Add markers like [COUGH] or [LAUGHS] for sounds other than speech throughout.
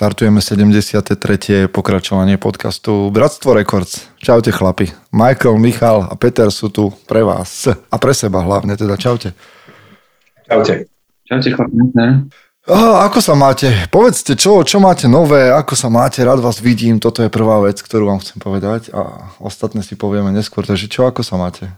štartujeme 73. pokračovanie podcastu Bratstvo Records. Čaute chlapi. Michael, Michal a Peter sú tu pre vás. A pre seba hlavne, teda čaute. Čaute. Čaute chlapi. Oh, ako sa máte? Povedzte, čo, čo máte nové, ako sa máte, rád vás vidím, toto je prvá vec, ktorú vám chcem povedať a ostatné si povieme neskôr, takže čo, ako sa máte?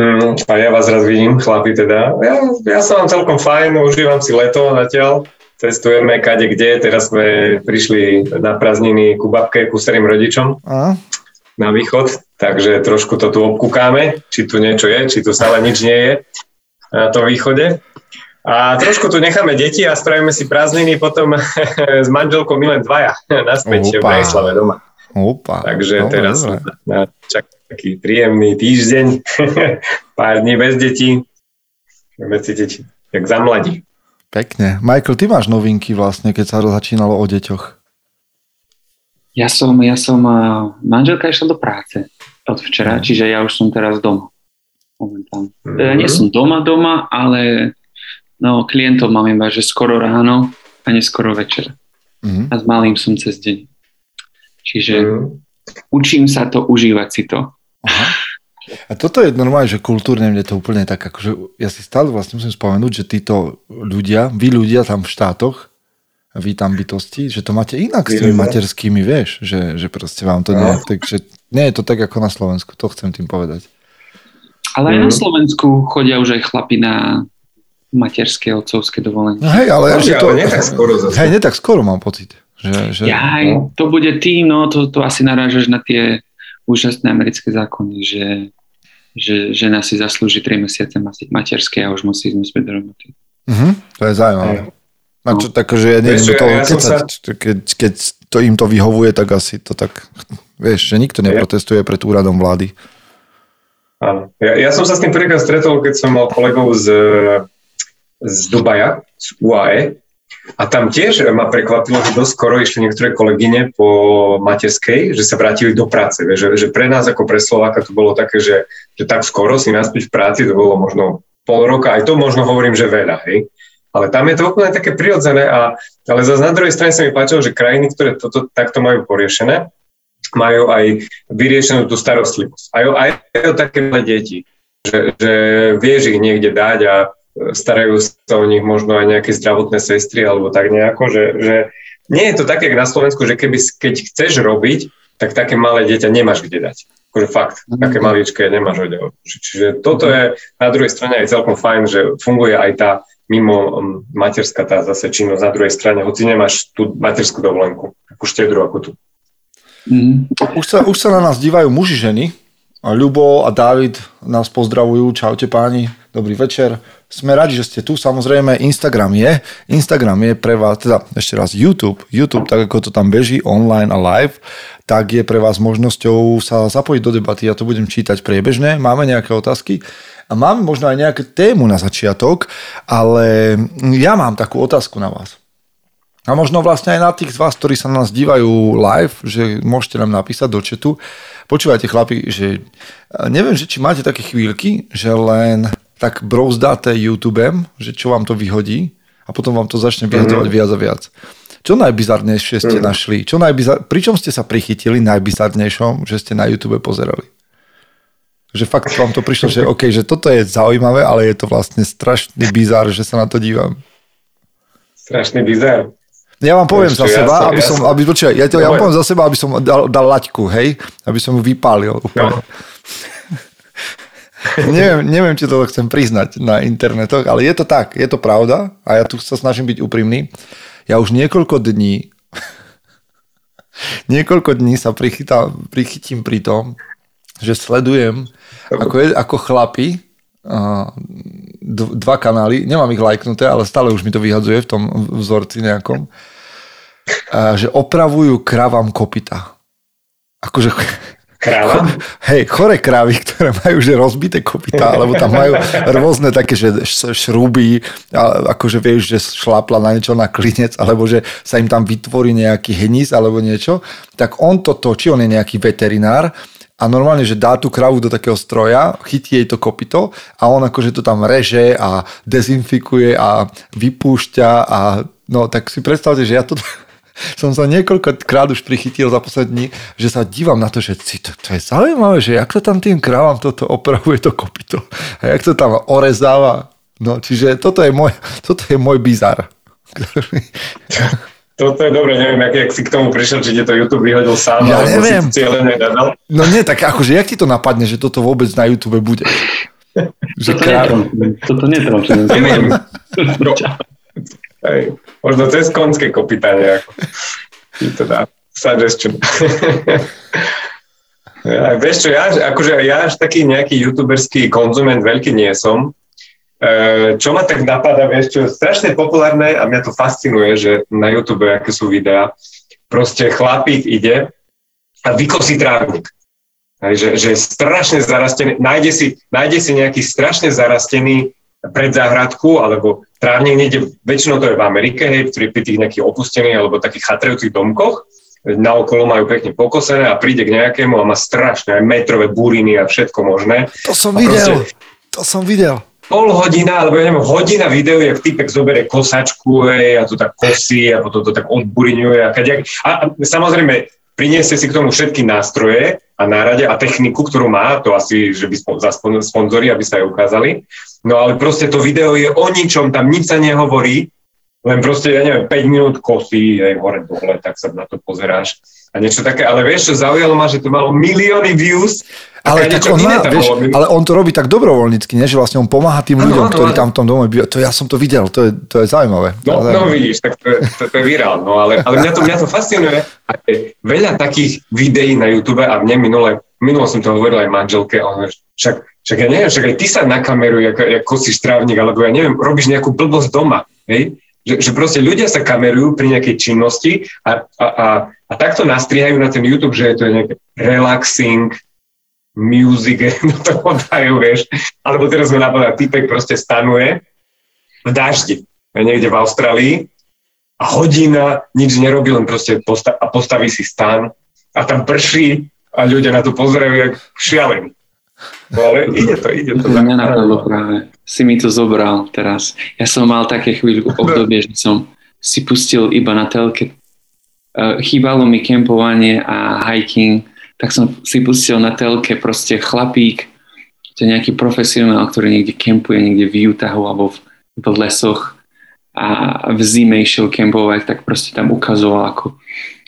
Mm, a ja vás rád vidím, chlapi teda. Ja, ja som vám celkom fajn, užívam si leto zatiaľ cestujeme kade kde. Teraz sme prišli na prázdniny ku babke, ku starým rodičom a? na východ, takže trošku to tu obkúkáme, či tu niečo je, či tu stále nič nie je na tom východe. A trošku tu necháme deti a spravíme si prázdniny potom [LAUGHS] s manželkou my len dvaja [LAUGHS] naspäť Opa. v Bratislave doma. Opa. Takže no, teraz na čak taký príjemný týždeň, [LAUGHS] pár dní bez detí. Budeme cítiť, jak za mladí. Pekne. Michael, ty máš novinky vlastne, keď sa začínalo o deťoch. Ja som, ja som, manželka išla do práce od včera, mm. čiže ja už som teraz doma. Momentálne. Mm. Nie som doma doma, ale no, klientov mám iba, že skoro ráno a neskoro večer. Mm. A s malým som cez deň. Čiže mm. učím sa to, užívať si to. Aha. A toto je normálne, že kultúrne mne to úplne tak, akože ja si stále vlastne musím spomenúť, že títo ľudia, vy ľudia tam v štátoch, vy tam bytosti, že to máte inak s tými materskými, vieš, že, že proste vám to no. nie, takže nie je to tak ako na Slovensku, to chcem tým povedať. Ale aj na mhm. Slovensku chodia už aj chlapi na materské, otcovské dovolenie. No hej, ale, no, že to, ale nie tak skoro zase. Hej, nie tak skoro mám pocit. Že, že... Jaj, no. to bude tým, no to, to asi narážaš na tie úžasné americké zákony, že, že žena si zaslúži 3 mesiace materskej a už musí ísť späť do roboty. Uh-huh, to je zaujímavé. No. čo, tak, že ja neviem, to, ja keď, sa... keď, keď to im to vyhovuje, tak asi to tak, vieš, že nikto neprotestuje pred úradom vlády. Áno. Ja, ja som sa s tým prvýkrát stretol, keď som mal kolegov z, z Dubaja, z UAE, a tam tiež ma prekvapilo, že dosť skoro išli niektoré kolegyne po materskej, že sa vrátili do práce. Že, že pre nás ako pre Slováka to bolo také, že, že tak skoro si naspäť v práci, to bolo možno pol roka, aj to možno hovorím, že veľa. Hej? Ale tam je to úplne také prirodzené. A, ale zase na druhej strane sa mi páčilo, že krajiny, ktoré toto takto majú poriešené, majú aj vyriešenú tú starostlivosť. Aj, aj, aj o také malé deti. Že, že vieš ich niekde dať a starajú sa o nich možno aj nejaké zdravotné sestry alebo tak nejako, že, že nie je to tak, jak na Slovensku, že keby, keď chceš robiť, tak také malé dieťa nemáš kde dať. Akože fakt, také maličké nemáš kde. Čiže toto je na druhej strane aj celkom fajn, že funguje aj tá mimo materská tá zase činnosť na druhej strane, hoci nemáš tú materskú dovolenku, takú štedru ako tu. Mm. Už, sa, už sa na nás dívajú muži, ženy. Ľubo a David nás pozdravujú. Čaute páni, dobrý večer. Sme radi, že ste tu. Samozrejme, Instagram je. Instagram je pre vás, teda ešte raz YouTube. YouTube, tak ako to tam beží online a live, tak je pre vás možnosťou sa zapojiť do debaty. Ja to budem čítať priebežne. Máme nejaké otázky? A máme možno aj nejakú tému na začiatok, ale ja mám takú otázku na vás. A možno vlastne aj na tých z vás, ktorí sa na nás dívajú live, že môžete nám napísať do chatu. Počúvajte chlapi, že neviem, že či máte také chvíľky, že len tak brouzdáte YouTubem, že čo vám to vyhodí a potom vám to začne vyhadzovať mm-hmm. viac a viac. Čo najbizarnejšie ste mm-hmm. našli? Čo najbizar... Pričom ste sa prichytili najbizarnejšom, že ste na YouTube pozerali? Že fakt vám to prišlo, že OK, že toto je zaujímavé, ale je to vlastne strašný bizar, že sa na to dívam. Strašný bizar. Ja vám poviem Ešte, za seba, ja som, aby som, aby, počkaj, ja, ja vám poviem za seba, aby som dal, dal laťku, hej? Aby som ju vypálil úplne. No. [LAUGHS] neviem, neviem, či to chcem priznať na internetoch, ale je to tak, je to pravda a ja tu sa snažím byť úprimný. Ja už niekoľko dní [LAUGHS] niekoľko dní sa prichytá, prichytím pri tom, že sledujem ako, je, ako chlapi dva kanály, nemám ich lajknuté, ale stále už mi to vyhadzuje v tom vzorci nejakom, že opravujú kravám kopita. Akože Kráva? Hej, chore krávy, ktoré majú že rozbité kopytá, alebo tam majú rôzne také, že šruby, akože vieš, že šlápla na niečo na klinec, alebo že sa im tam vytvorí nejaký hníz alebo niečo, tak on to točí, on je nejaký veterinár a normálne, že dá tú kravu do takého stroja, chytí jej to kopito a on akože to tam reže a dezinfikuje a vypúšťa a No tak si predstavte, že ja to [LAUGHS] som sa niekoľkokrát už prichytil za poslední, že sa dívam na to, že si to, to je zaujímavé, že jak to tam tým krávam toto opravuje to kopito a jak to tam orezáva. No, čiže toto je môj, [LAUGHS] toto je môj bizar. [LAUGHS] Toto je dobre, neviem, jak, jak si k tomu prišiel, či ti to YouTube vyhodil sám, ja alebo neviem. si cieľene nedal. No nie, tak akože, jak ti to napadne, že toto vôbec na YouTube bude? [LAUGHS] Že toto, krá... toto netromčujem. Neviem. [LAUGHS] No, hej, možno cez konské kopyta nejako. Ti to dá. Suggestion. [LAUGHS] ja, vieš čo, ja, akože ja až taký nejaký youtuberský konzument veľký nie som, čo ma tak napadá, vieš, čo je strašne populárne a mňa to fascinuje, že na YouTube, aké sú videá, proste chlapík ide a vykosí trávnik. že, že je strašne zarastený, nájde si, nájde si nejaký strašne zarastený predzáhradku alebo trávnik niekde, väčšinou to je v Amerike, hej, pri, pri tých nejakých opustených alebo takých chatrajúcich domkoch, na okolo majú pekne pokosené a príde k nejakému a má strašné aj metrové buriny a všetko možné. To som videl, proste, to som videl pol hodina, alebo ja neviem, hodina videu, jak typek zoberie kosačku hej, a to tak kosí a potom to tak odburiňuje a kadejak. A, samozrejme, priniesie si k tomu všetky nástroje a nárade a techniku, ktorú má, to asi, že by za sponzory, aby sa jej ukázali. No ale proste to video je o ničom, tam nič sa nehovorí, len proste, ja neviem, 5 minút kosí, aj hore dole, tak sa na to pozeráš a niečo také, ale vieš, čo zaujalo ma, že to malo milióny views ale, tak on má, vieš, ale on to robí tak dobrovoľnícky, nie? že vlastne on pomáha tým ľuďom, ktorí tam v tom dome bývajú. To ja som to videl, to je, to je zaujímavé. No, no vidíš, tak to je, to, to je virál, no ale, ale mňa, to, mňa to fascinuje. A veľa takých videí na YouTube a mne minule, minule som to hovoril aj manželke, on však, však ja neviem, však aj ty sa na kameru, ako, ako kosíš trávnik, alebo ja neviem, robíš nejakú blbosť doma, hej? Že, že proste ľudia sa kamerujú pri nejakej činnosti a, a, a, a takto nastrihajú na ten YouTube, že je to nejaké relaxing, music do toho dajú, vieš. Alebo teraz mi napadá, typek proste stanuje v daždi, niekde v Austrálii a hodina nič nerobí, len proste posta- a postaví si stan a tam prší a ľudia na to pozerajú jak šialení. No ale ide to, ide to. Mňa napadlo práve. Si mi to zobral teraz. Ja som mal také chvíľku obdobie, že som si pustil iba na telke. Chýbalo mi kempovanie a hiking tak som si pustil na telke proste chlapík, to je nejaký profesionál, ktorý niekde kempuje, niekde v Utahu alebo v, v lesoch a v zime išiel kempovať, tak proste tam ukazoval, ako,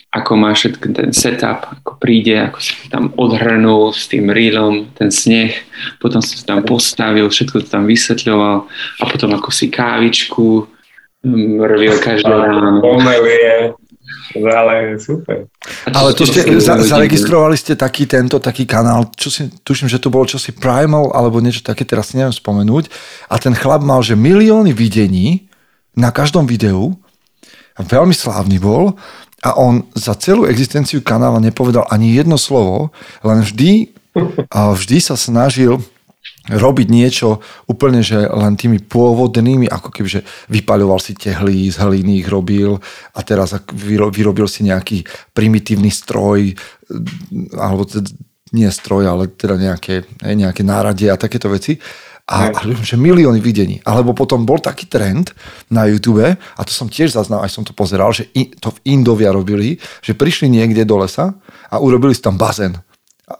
ako má všetko ten setup, ako príde, ako si tam odhrnul s tým reelom ten sneh, potom sa tam postavil, všetko to tam vysvetľoval a potom ako si kávičku mm, rvil každé ráno. Pomelie ale super. Ale to ste, za, zaregistrovali ste taký tento, taký kanál, čo si, tuším, že to bolo čosi Primal, alebo niečo také, teraz si neviem spomenúť. A ten chlap mal, že milióny videní na každom videu, veľmi slávny bol a on za celú existenciu kanála nepovedal ani jedno slovo, len vždy, a vždy sa snažil robiť niečo úplne, že len tými pôvodnými, ako keby, že vypaľoval si tehly, z hliny ich robil a teraz vyrobil si nejaký primitívny stroj, alebo nie stroj, ale teda nejaké, nejaké náradie a takéto veci. A, a že milióny videní. Alebo potom bol taký trend na YouTube, a to som tiež zaznal, aj som to pozeral, že to v Indovia robili, že prišli niekde do lesa a urobili si tam bazén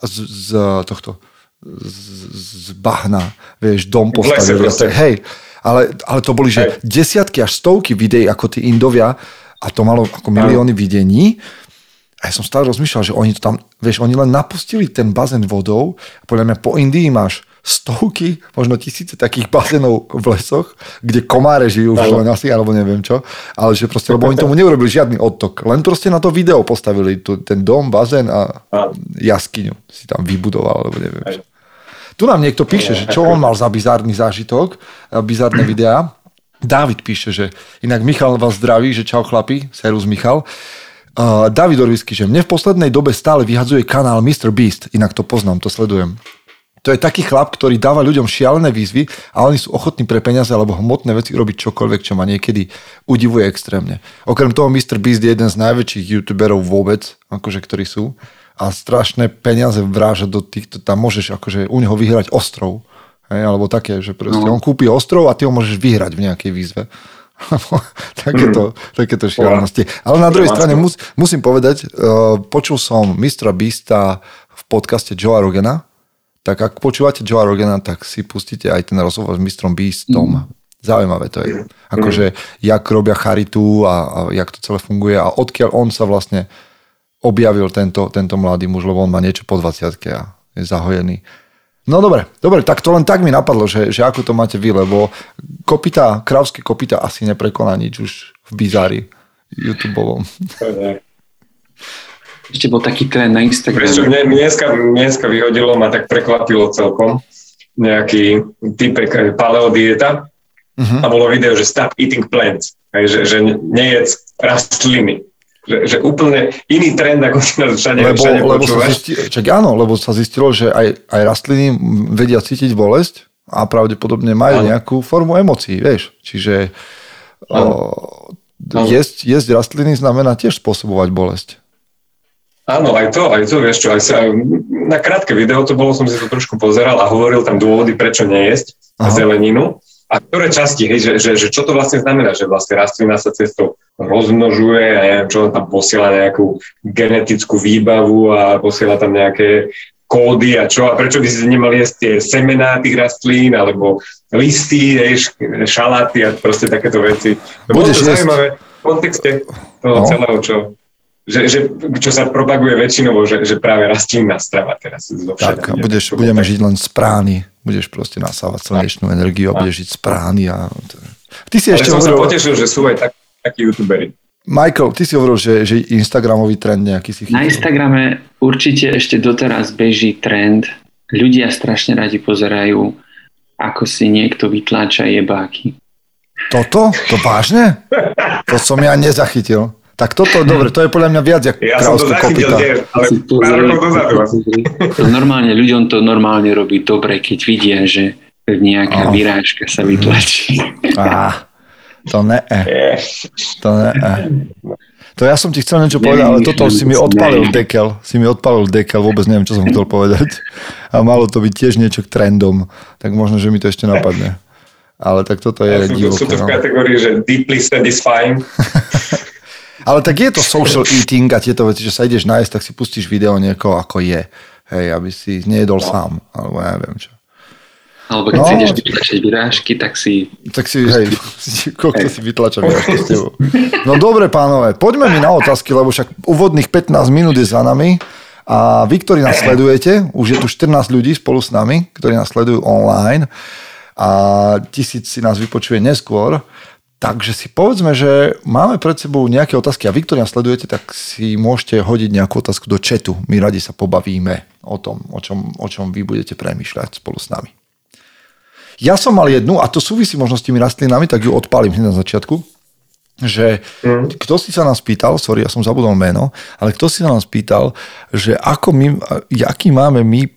z, z tohto z, z bahna, vieš, dom postavili. Hej, ale, ale to boli, že desiatky až stovky videí ako tí Indovia a to malo ako milióny videní. A ja som stále rozmýšľal, že oni to tam, vieš, oni len napustili ten bazén vodou a podľa mňa po Indii máš stovky, možno tisíce takých bazénov v lesoch, kde komáre žijú už len asi, alebo neviem čo, ale že proste, lebo oni tomu neurobili žiadny odtok, len proste na to video postavili tu, ten dom, bazén a jaskyňu si tam vybudoval, alebo neviem čo. Tu nám niekto píše, že čo on mal za bizárny zážitok, bizárne videá. David píše, že inak Michal vás zdraví, že čau chlapi, serus Michal. Uh, David Orvisky, že mne v poslednej dobe stále vyhadzuje kanál Mr. Beast, inak to poznám, to sledujem. To je taký chlap, ktorý dáva ľuďom šialené výzvy a oni sú ochotní pre peniaze alebo hmotné veci robiť čokoľvek, čo ma niekedy udivuje extrémne. Okrem toho Mr. Beast je jeden z najväčších youtuberov vôbec, akože ktorí sú a strašné peniaze vráža do týchto, tam môžeš akože u neho vyhrať ostrov. Hej, alebo také, že proste no. on kúpi ostrov a ty ho môžeš vyhrať v nejakej výzve. [LAUGHS] takéto, mm. takéto šialenosti. Ale na druhej strane mus, musím povedať, uh, počul som mistra Bista v podcaste Joe Rogena, tak ak počúvate Joe Rogena, tak si pustíte aj ten rozhovor s mistrom Beastom. Mm. Zaujímavé to je. Akože, jak robia charitu a, a jak to celé funguje a odkiaľ on sa vlastne objavil tento, tento mladý muž, lebo on má niečo po 20 a je zahojený. No dobre, dobre, tak to len tak mi napadlo, že, že ako to máte vy, lebo kopita, krávské kopita asi neprekoná nič už v bizári YouTubeovom. [LAUGHS] Ešte bol taký trend na Instagram. Vieš čo, mne, dneska, dneska vyhodilo, ma tak prekvapilo celkom nejaký typek paleodieta uh-huh. a bolo video, že stop eating plants, že, že nejedz rastliny že, že úplne iný trend, ako si nás všade, lebo, všade lebo sa zistilo, čak áno, lebo sa zistilo, že aj, aj rastliny vedia cítiť bolesť a pravdepodobne majú áno. nejakú formu emócií, vieš. Čiže o, jesť, jesť rastliny znamená tiež spôsobovať bolesť. Áno, aj to, aj to, vieš čo, aj sa, na krátke video to bolo, som si to trošku pozeral a hovoril tam dôvody, prečo nejesť Aha. zeleninu a ktoré časti, hej, že, že, že čo to vlastne znamená, že vlastne rastlina sa cestou rozmnožuje a neviem čo, tam posiela nejakú genetickú výbavu a posiela tam nejaké kódy a čo a prečo by si nemali jesť tie semená tých rastlín alebo listy, hej, šaláty a proste takéto veci. To bolo to zaujímavé v kontexte toho no. celého, čo, že, že, čo sa propaguje väčšinovo, že, že práve rastlínna strava teraz. Tak, a budeš, budeme žiť len z prány, budeš proste nasávať slnečnú energiu a budeš žiť z prány. A... Ty si Ale ešte som hovoril... sa potešil, že sú aj tak, takí youtuberi. Michael, ty si hovoril, že, že Instagramový trend nejaký si chytil. Na Instagrame určite ešte doteraz beží trend. Ľudia strašne radi pozerajú, ako si niekto vytláča jebáky. Toto? To vážne? To som ja nezachytil. Tak toto, dobre, to je podľa mňa viac ako ja kráľovské kopita. ale normálne, ľuďom to normálne robí dobre, keď vidia, že nejaká oh. vyrážka sa vytlačí. Ah, to ne. To ne. To ja som ti chcel niečo povedať, ale toto si mi odpalil dekel. Si mi odpalil dekel, vôbec neviem, čo som chcel povedať. A malo to byť tiež niečo k trendom. Tak možno, že mi to ešte napadne. Ale tak toto je ja, divoké. Sú to v no. kategórii, že deeply satisfying. [LAUGHS] Ale tak je to social eating a tieto veci, že sa ideš nájsť, tak si pustíš video niekoho, ako je. Hej, aby si nejedol no. sám, alebo ja neviem čo. Alebo keď no, si ideš vytlačať vyrážky, tak si... Tak si, hej, [LAUGHS] koľko si vytlača vyrážky s tebou. No dobre, pánové, poďme mi na otázky, lebo však úvodných 15 minút je za nami. A vy, ktorí nás sledujete, už je tu 14 ľudí spolu s nami, ktorí nás sledujú online a tisíc si nás vypočuje neskôr. Takže si povedzme, že máme pred sebou nejaké otázky a vy, ktorí nás sledujete, tak si môžete hodiť nejakú otázku do četu. My radi sa pobavíme o tom, o čom, o čom vy budete premýšľať spolu s nami. Ja som mal jednu, a to súvisí možno s tými rastlinami, tak ju odpálim hneď na začiatku, že mm. kto si sa nás pýtal, sorry, ja som zabudol meno, ale kto si sa nás pýtal, že ako my, aký máme my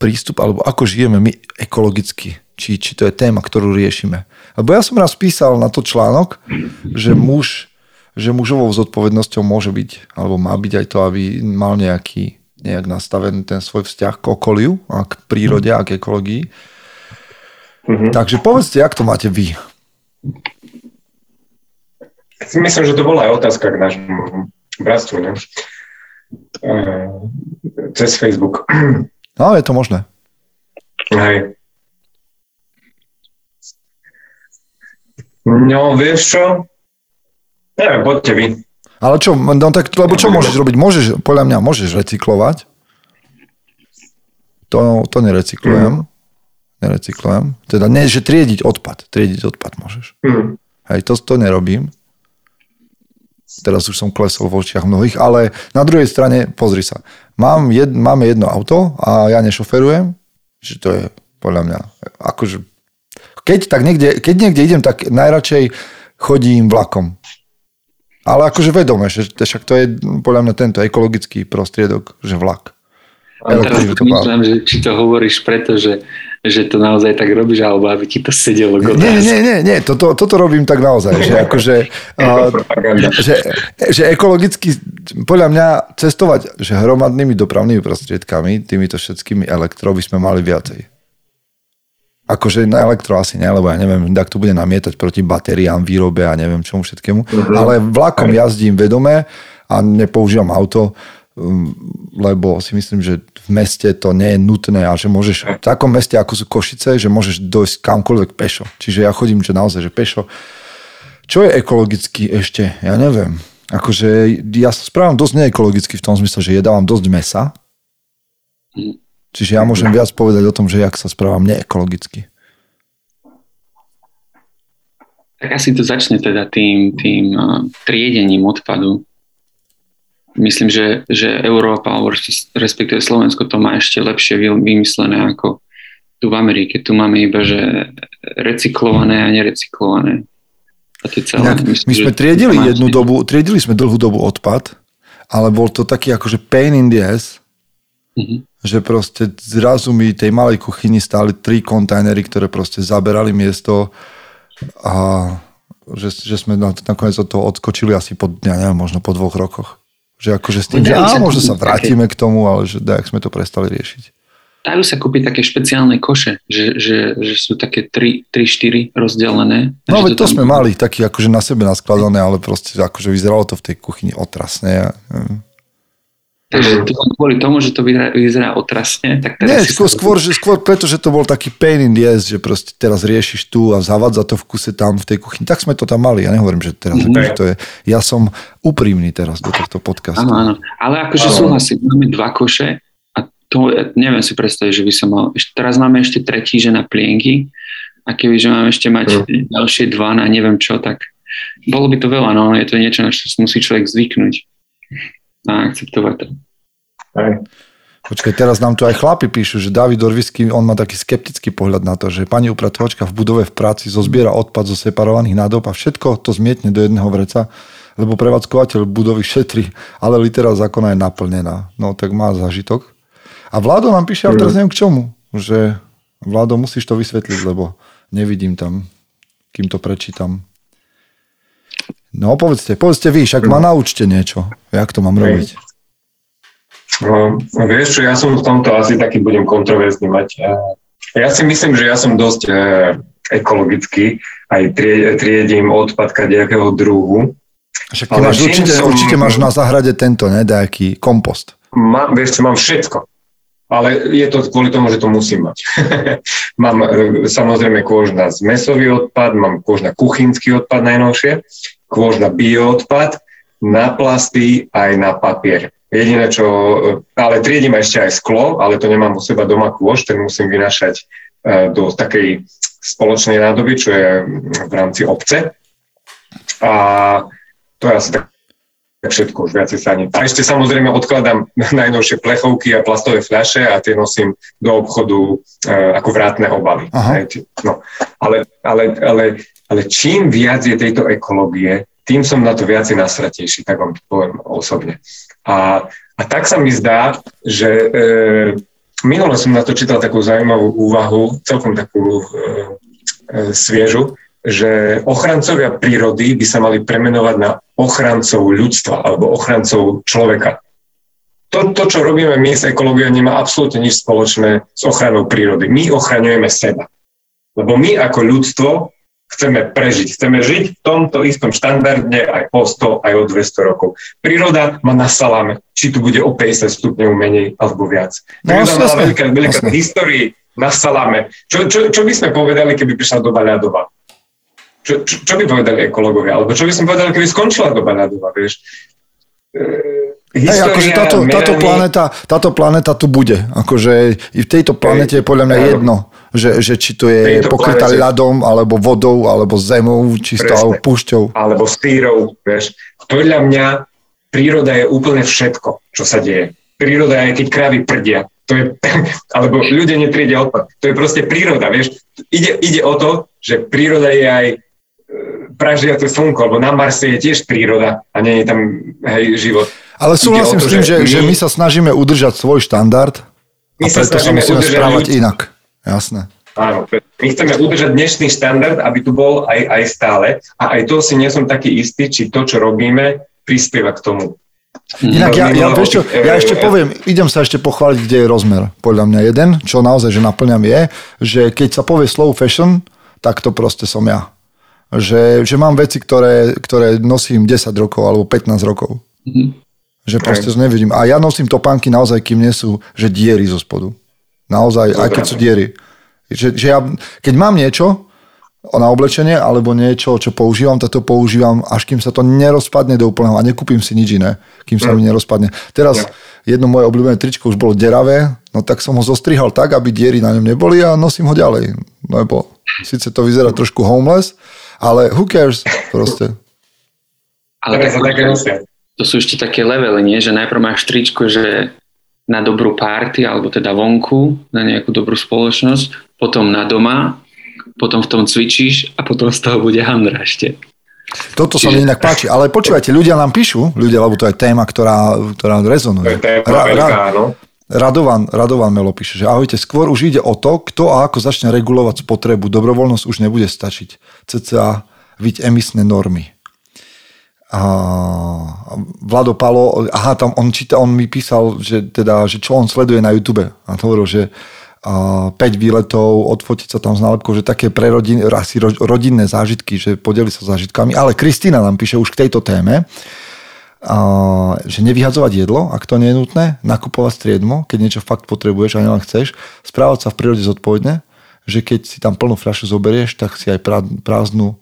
prístup, alebo ako žijeme my ekologicky či, či to je téma, ktorú riešime. Lebo ja som raz písal na to článok, že muž, že mužovou zodpovednosťou môže byť, alebo má byť aj to, aby mal nejaký, nejak nastavený ten svoj vzťah k okoliu, a k prírode a k ekológii. Mm-hmm. Takže povedzte, jak to máte vy? Myslím, že to bola aj otázka k nášmu bratstvu, ne? Uh, cez Facebook. No, je to možné. Hej. No, vieš čo? Neviem, poďte vy. Ale čo, no tak, lebo čo môžeš robiť? Môžeš, podľa mňa môžeš recyklovať. To, to nerecyklujem. Mm. Nerecyklujem. Teda nie, že triediť odpad. Triediť odpad môžeš. Mm. Hej, to, to nerobím. Teraz už som klesol v očiach mnohých, ale na druhej strane, pozri sa. Mám jed, máme jedno auto a ja nešoferujem, že to je podľa mňa, akože keď, tak niekde, keď niekde idem, tak najradšej chodím vlakom. Ale akože vedome, že však to je podľa mňa tento ekologický prostriedok, že vlak. Ale teraz myslím, že či to hovoríš preto, že, že to naozaj tak robíš, alebo aby ti to sedelo k Nie, nie, nie, nie toto, toto robím tak naozaj, že [LAUGHS] akože, že, že ekologicky, podľa mňa cestovať že hromadnými dopravnými prostriedkami, týmito všetkými elektro by sme mali viacej. Akože na elektro asi ne, lebo ja neviem, ak to bude namietať proti batériám, výrobe a neviem čomu všetkému. Uh-huh. Ale vlakom jazdím vedome a nepoužívam auto, um, lebo si myslím, že v meste to nie je nutné a že môžeš v takom meste, ako sú Košice, že môžeš dojsť kamkoľvek pešo. Čiže ja chodím že naozaj, že pešo. Čo je ekologicky ešte? Ja neviem. Akože ja sa správam dosť neekologicky v tom zmysle, že jedávam dosť mesa, Čiže ja môžem viac povedať o tom, že jak sa správam neekologicky. Tak asi to začne teda tým, tým uh, triedením odpadu. Myslím, že, že Európa, alebo respektíve Slovensko to má ešte lepšie vymyslené ako tu v Amerike. Tu máme iba, že recyklované a nerecyklované. A to celé. Nejak, myslím, my sme triedili jednu dobu, triedili sme dlhú dobu odpad, ale bol to taký akože pain in the ass, Mm-hmm. Že proste zrazu mi tej malej kuchyni stáli tri kontajnery, ktoré proste zaberali miesto a že, že sme nakoniec od toho odskočili asi po, ja neviem, možno po dvoch rokoch. Že akože s tým, že á, možno sa vrátime k tomu, ale že dajak sme to prestali riešiť. Dajú sa kúpiť také špeciálne koše, že, že, že sú také 3-4 rozdelené. No veď to, to sme mali, taký akože na sebe naskladané, ale proste akože vyzeralo to v tej kuchyni otrasne. A, Takže to kvôli tomu, že to vyzerá, vyzerá otrasne, tak teraz... Nie, skôr, skôr, že, skôr preto, že to bol taký pain in the ass, že proste teraz riešiš tu a zavadza to v kuse tam v tej kuchyni. Tak sme to tam mali, ja nehovorím, že teraz mm-hmm. to je. Ja som úprimný teraz do tohto podcastu. Áno, áno. Ale akože súhlasím, máme dva koše a to neviem si predstaviť, že by som mal... Teraz máme ešte tretí, že na plienky a keby, že máme ešte mať mm. ďalšie dva na neviem čo, tak bolo by to veľa, no je to niečo, na čo musí človek zvyknúť a akceptovať to. Hej. Počkaj, teraz nám tu aj chlapi píšu, že David Orvisky, on má taký skeptický pohľad na to, že pani upratovačka v budove v práci zozbiera odpad zo separovaných nádob a všetko to zmietne do jedného vreca, lebo prevádzkovateľ budovy šetrí, ale litera zákona je naplnená. No tak má zažitok. A Vládo nám píše, ale teraz neviem k čomu, že Vládo, musíš to vysvetliť, lebo nevidím tam, kým to prečítam. No povedzte, povedzte vy, však ma naučte niečo. Jak to mám robiť? No, vieš čo, ja som v tomto asi taký budem kontroverzný mať. Ja si myslím, že ja som dosť e, ekologický, aj trie, triedím odpad nejakého druhu. Však ty máš, určite, som... určite máš na zahrade tento, ne, nejaký kompost. Má, vieš čo, mám všetko. Ale je to kvôli tomu, že to musím mať. [LAUGHS] mám e, samozrejme kôžna zmesový odpad, mám kôžna kuchynský odpad najnovšie kôž na bioodpad, na plasty aj na papier. Jediné, čo, ale triedím ešte aj sklo, ale to nemám u seba doma kôž, ten musím vynašať e, do takej spoločnej nádoby, čo je v rámci obce. A to je asi tak všetko, už viacej sa ani... A ešte samozrejme odkladám [LAUGHS] najnovšie plechovky a plastové fľaše a tie nosím do obchodu e, ako vrátne obaly. No, ale, ale, ale ale čím viac je tejto ekológie, tým som na to viacej nasratejší, tak vám to poviem osobne. A, a tak sa mi zdá, že e, minule som na to čítal takú zaujímavú úvahu, celkom takú e, e, sviežu, že ochrancovia prírody by sa mali premenovať na ochrancov ľudstva alebo ochrancov človeka. To, to čo robíme my s ekológiou, nemá absolútne nič spoločné s ochranou prírody. My ochraňujeme seba. Lebo my ako ľudstvo chceme prežiť. Chceme žiť v tomto istom štandarde aj o 100, aj o 200 rokov. Príroda má na salame, či tu bude o 50 stupňov menej alebo viac. No, Príroda no, mala veľká, veľká histórii na salame. Čo, čo, čo by sme povedali, keby prišla doba ľadová? Čo, čo, čo by povedali ekológovia? Alebo čo by sme povedali, keby skončila doba ľadová, vieš? E, Hey, akože táto, táto, planéta, táto planéta tu bude. Akože i v tejto planete je podľa mňa jedno, že, že či to je pokrytá ľadom, alebo vodou, alebo zemou, čisto, alebo púšťou. Alebo stírou, vieš. Podľa mňa príroda je úplne všetko, čo sa deje. Príroda je, keď kravy prdia. To je, [LAUGHS] alebo ľudia netriedia odpad. To je proste príroda, vieš. Ide, ide o to, že príroda je aj e, pražiace slnko, lebo na Marse je tiež príroda a nie je tam hej, život. Ale súhlasím s tým, že, my, že my sa snažíme udržať svoj štandard a preto sa musíme správať ľudí. inak. Jasné. Áno, my chceme udržať dnešný štandard, aby tu bol aj, aj stále. A aj to si nie som taký istý, či to, čo robíme, prispieva k tomu. Inak ja, ja, vieš čo, ja ešte poviem, idem sa ešte pochváliť, kde je rozmer. Podľa mňa jeden, čo naozaj, že naplňam je, že keď sa povie slow fashion, tak to proste som ja. Že, že mám veci, ktoré, ktoré nosím 10 rokov alebo 15 rokov. Mm-hmm. Že proste to nevidím. A ja nosím topánky naozaj, kým nie sú, že diery zo spodu. Naozaj, aj keď sú diery. Že, že ja, keď mám niečo, na oblečenie alebo niečo, čo používam, tak to používam, až kým sa to nerozpadne do úplného a nekúpim si nič iné, kým sa mm. mi nerozpadne. Teraz jedno moje obľúbené tričko už bolo deravé, no tak som ho zostrihal tak, aby diery na ňom neboli a nosím ho ďalej. Lebo síce to vyzerá trošku homeless, ale who cares proste. Ale tak, to sú ešte také levely, nie? že najprv máš tričko, že na dobrú party, alebo teda vonku, na nejakú dobrú spoločnosť, potom na doma, potom v tom cvičíš a potom z toho bude handra ešte. Toto Čiže... sa mi inak páči, ale počúvajte, ľudia nám píšu, ľudia, lebo to je téma, ktorá, ktorá rezonuje. To je téma ra, ra, Radovan, Radovan Melo píše, že ahojte, skôr už ide o to, kto a ako začne regulovať spotrebu. Dobrovoľnosť už nebude stačiť. CCA viť emisné normy. A Vlado Palo, aha, tam on číta, on mi písal, že, teda, že čo on sleduje na YouTube. A to hovoril, že 5 výletov, odfotiť sa tam s nálepkou, že také pre rodin, asi rodinné zážitky, že podeli sa zážitkami. Ale Kristýna nám píše už k tejto téme, a, že nevyhadzovať jedlo, ak to nie je nutné, nakupovať striedmo, keď niečo fakt potrebuješ a nielen chceš, správať sa v prírode zodpovedne, že keď si tam plnú fľašu zoberieš, tak si aj prázdnu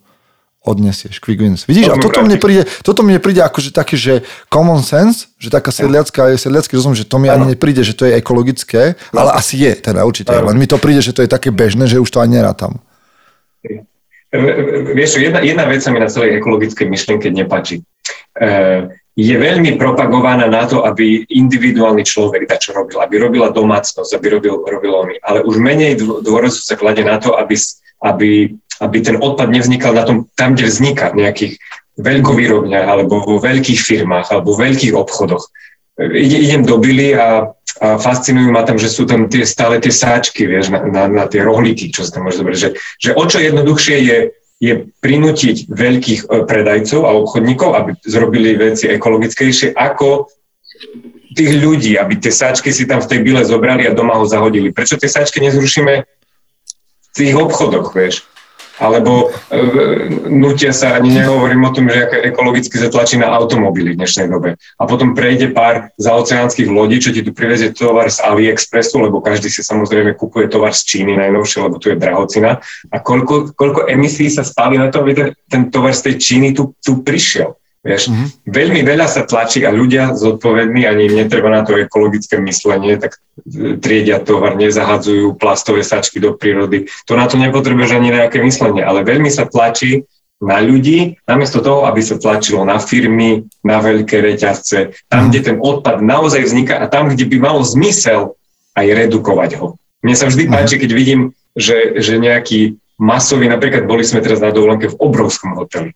odnesieš. Quick wins. Vidíš, a toto mne príde, toto mne príde že také, že common sense, že taká sedliacká, je sedliacký rozum, že to mi ani nepríde, že to je ekologické, ale asi je, teda určite. Len mi to príde, že to je také bežné, že už to ani nerátam. Vieš, jedna, jedna vec sa mi na celej ekologickej myšlienke nepáči. E, je veľmi propagovaná na to, aby individuálny človek čo robil, aby robila domácnosť, aby robil, robil on. Ale už menej dôrazu sa klade na to, aby, aby aby ten odpad nevznikal na tom, tam, kde vzniká v nejakých veľkovýrobniach alebo vo veľkých firmách alebo vo veľkých obchodoch. Ide, idem do Bily a, a fascinujú ma tam, že sú tam tie, stále tie sáčky, vieš, na, na, na tie rohlíky, čo sa tam môže zobrať. Že, že o čo jednoduchšie je, je prinútiť veľkých e, predajcov a obchodníkov, aby zrobili veci ekologickejšie, ako tých ľudí, aby tie sáčky si tam v tej byle zobrali a doma ho zahodili. Prečo tie sáčky nezrušíme v tých obchodoch, vieš? alebo e, nutia sa, ani nehovorím o tom, že ekologicky zatlačí na automobily v dnešnej dobe. A potom prejde pár zaoceánskych lodí, čo ti tu privezie tovar z AliExpressu, lebo každý si samozrejme kupuje tovar z Číny najnovšie, lebo tu je drahocina. A koľko, koľko emisí sa spáli na to, aby ten, ten tovar z tej Číny tu, tu prišiel. Vieš, mm-hmm. veľmi veľa sa tlačí a ľudia zodpovední, ani im netreba na to ekologické myslenie, tak e, triedia tovar, nezahadzujú plastové sačky do prírody. To na to nepotrebuješ ani nejaké myslenie, ale veľmi sa tlačí na ľudí, namiesto toho, aby sa tlačilo na firmy, na veľké reťazce, tam, kde ten odpad naozaj vzniká a tam, kde by malo zmysel aj redukovať ho. Mne sa vždy mhm. páči, keď vidím, že, že nejaký masový, napríklad boli sme teraz na dovolenke v obrovskom hoteli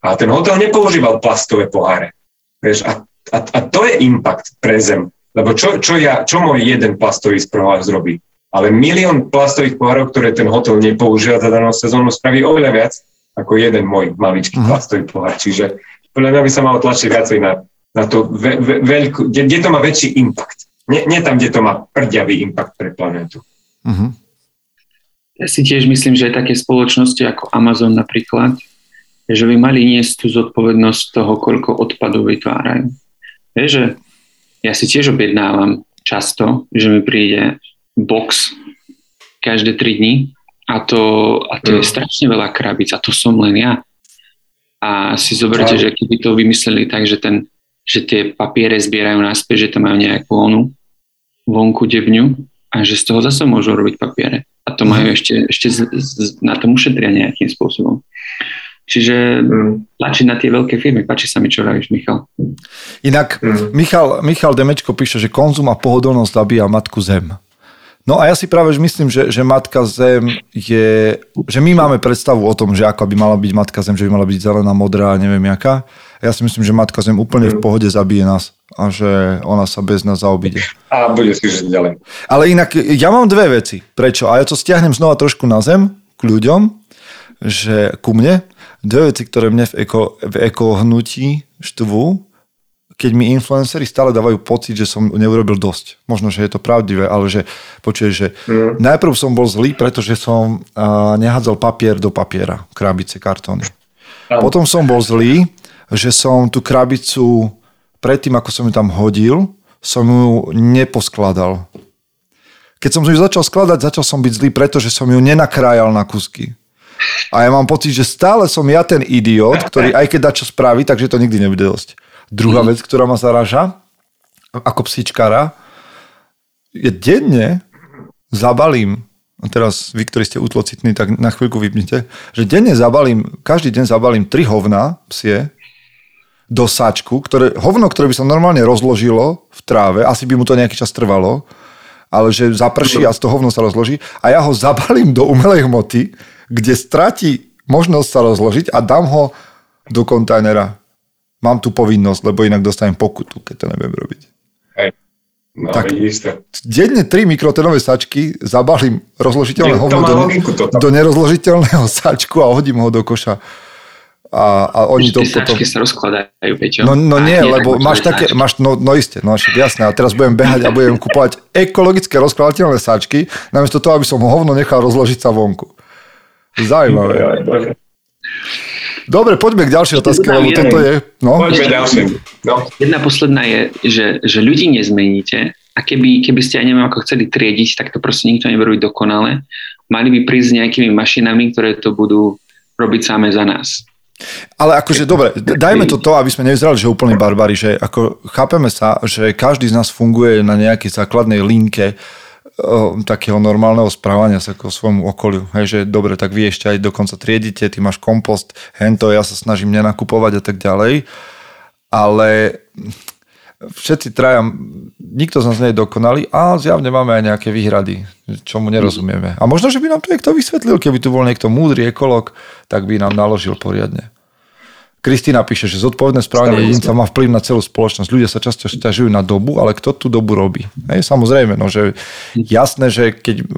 a ten hotel nepoužíval plastové poháre. Vieš, a, a, a to je impact pre zem. Lebo čo, čo, ja, čo môj jeden plastový pohár zrobí? Ale milión plastových pohárov, ktoré ten hotel nepoužíva za danú sezónu, spraví oveľa viac ako jeden môj maličký mm. plastový pohár. Čiže podľa mňa by sa malo tlačiť viacej na, na to, ve, ve, veľkú, kde, kde to má väčší impact. Nie, nie tam, kde to má prďavý impact pre planetu. Mm-hmm. Ja si tiež myslím, že také spoločnosti ako Amazon napríklad, že by mali niesť tú zodpovednosť toho, koľko odpadov vytvárajú. Vieš, že ja si tiež objednávam často, že mi príde box každé 3 dní a to, a to mm. je strašne veľa krabíc a to som len ja. A si zoberte, že keby to vymysleli tak, že, ten, že tie papiere zbierajú naspäť, že tam majú nejakú onu vonku debňu a že z toho zase môžu robiť papiere. A to majú mhm. ešte, ešte z, z, na tom ušetria nejakým spôsobom. Čiže mm. tlačiť na tie veľké firmy. Páči sa mi, čo hovoríš, Michal. Inak mm. Michal, Michal Demečko píše, že konzum a pohodlnosť zabíja matku zem. No a ja si práve myslím, že, že matka zem je, že my máme predstavu o tom, že ako by mala byť matka zem, že by mala byť zelená, modrá, neviem jaká. Ja si myslím, že matka zem úplne v mm. pohode zabije nás a že ona sa bez nás zaobíde. A bude si žiť ďalej. Ale inak, ja mám dve veci. Prečo? A ja to stiahnem znova trošku na zem, k ľuďom, že ku mne dve veci, ktoré mne v eko, v eko hnutí štvú, keď mi influenceri stále dávajú pocit, že som neurobil dosť. Možno, že je to pravdivé, ale že počuješ, že mm. najprv som bol zlý, pretože som uh, nehádzal papier do papiera, krabice, kartóny. Um. Potom som bol zlý, že som tú krabicu predtým, ako som ju tam hodil, som ju neposkladal. Keď som ju začal skladať, začal som byť zlý, pretože som ju nenakrájal na kusky. A ja mám pocit, že stále som ja ten idiot, ktorý aj keď dá čo spraví, takže to nikdy nebude dosť. Druhá vec, ktorá ma zaraža, ako psíčkara, je denne zabalím, a teraz vy, ktorí ste utlocitní, tak na chvíľku vypnite, že denne zabalím, každý deň zabalím tri hovna psie do sačku, ktoré, hovno, ktoré by sa normálne rozložilo v tráve, asi by mu to nejaký čas trvalo, ale že zaprší a z toho hovno sa rozloží a ja ho zabalím do umelej hmoty, kde stratí možnosť sa rozložiť a dám ho do kontajnera mám tú povinnosť, lebo inak dostanem pokutu, keď to nebudem robiť. Hej. No, tak isté. denne tri mikrotenové sačky zabalím rozložiteľné hovno do, logiku, do nerozložiteľného [LAUGHS] sačku a hodím ho do koša. A, a oni to potom... sa rozkladajú, Peťo. No, no nie, nie, lebo máš také, máš, no, no isté, no jasné, a teraz budem behať a budem kupovať ekologické rozkladateľné sačky, namiesto toho, aby som ho hovno nechal rozložiť sa vonku. Zaujímavé. Dobre, poďme k ďalšej otázke, lebo toto je... No. Poďme ďalšie. No. Jedna posledná je, že, že ľudí nezmeníte a keby, keby ste aj neviem ako chceli triediť, tak to proste nikto nebude robiť dokonale. Mali by prísť s nejakými mašinami, ktoré to budú robiť samé za nás. Ale akože dobre, dajme to to, aby sme nevyzerali, že úplne barbari, že ako chápeme sa, že každý z nás funguje na nejakej základnej linke takého normálneho správania sa k svojmu okoliu. Hej, že dobre, tak vy ešte aj dokonca triedite, ty máš kompost, hento, ja sa snažím nenakupovať a tak ďalej. Ale všetci traja, nikto z nás nie je dokonalý a zjavne máme aj nejaké výhrady, čomu nerozumieme. A možno, že by nám to niekto vysvetlil, keby tu bol niekto múdry ekolog, tak by nám naložil poriadne. Kristýna píše, že zodpovedné správanie jedinca má vplyv na celú spoločnosť. Ľudia sa často stiažujú na dobu, ale kto tú dobu robí? Hej, samozrejme, no, že jasné, že keď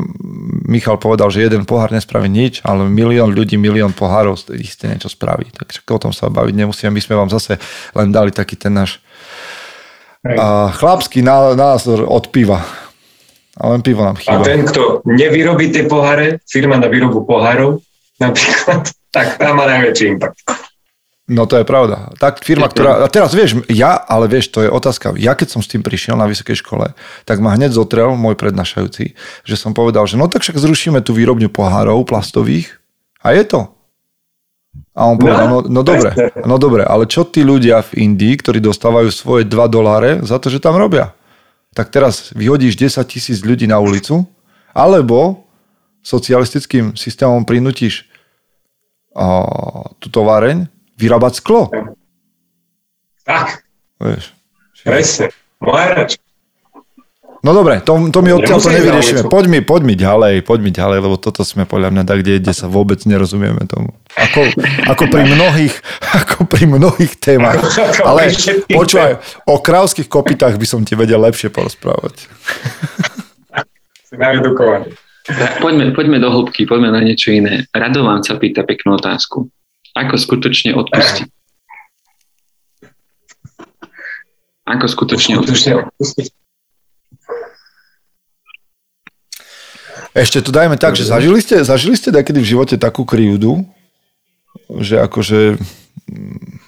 Michal povedal, že jeden pohár nespraví nič, ale milión ľudí, milión pohárov isté niečo spraví. Takže o tom sa baviť nemusíme. My sme vám zase len dali taký ten náš a chlapský názor od piva. A len pivo nám chýba. A ten, kto nevyrobí tie poháre, firma na výrobu pohárov, napríklad, [LAUGHS] tak tam má najväčší impact. No to je pravda. Tak firma, ktorá... A teraz vieš, ja, ale vieš, to je otázka. Ja keď som s tým prišiel na vysokej škole, tak ma hneď zotrel môj prednášajúci, že som povedal, že no tak však zrušíme tú výrobňu pohárov plastových a je to. A on povedal, no, no dobre, [LAUGHS] no dobre, ale čo tí ľudia v Indii, ktorí dostávajú svoje 2 doláre za to, že tam robia? Tak teraz vyhodíš 10 tisíc ľudí na ulicu, alebo socialistickým systémom prinútiš tú továreň, vyrábať sklo. Tak. Vieš. Presne. Moja No dobre, to, to mi odtiaľ to nevyriešime. Poď mi, poď mi ďalej, poď mi ďalej, lebo toto sme podľa mňa tak, kde, kde sa vôbec nerozumieme tomu. Ako, ako pri mnohých, [LAUGHS] ako pri mnohých témach. Ale počúvaj, o krávských kopitách by som ti vedel lepšie porozprávať. [LAUGHS] Si naredukovaný. Poďme, poďme do hĺbky, poďme na niečo iné. Radovan sa pýta peknú otázku. Ako skutočne odpustiť? Ako skutočne odpustiť? Ešte to dajme tak, že zažili ste, zažili ste takedy v živote takú krivdu, že akože mm,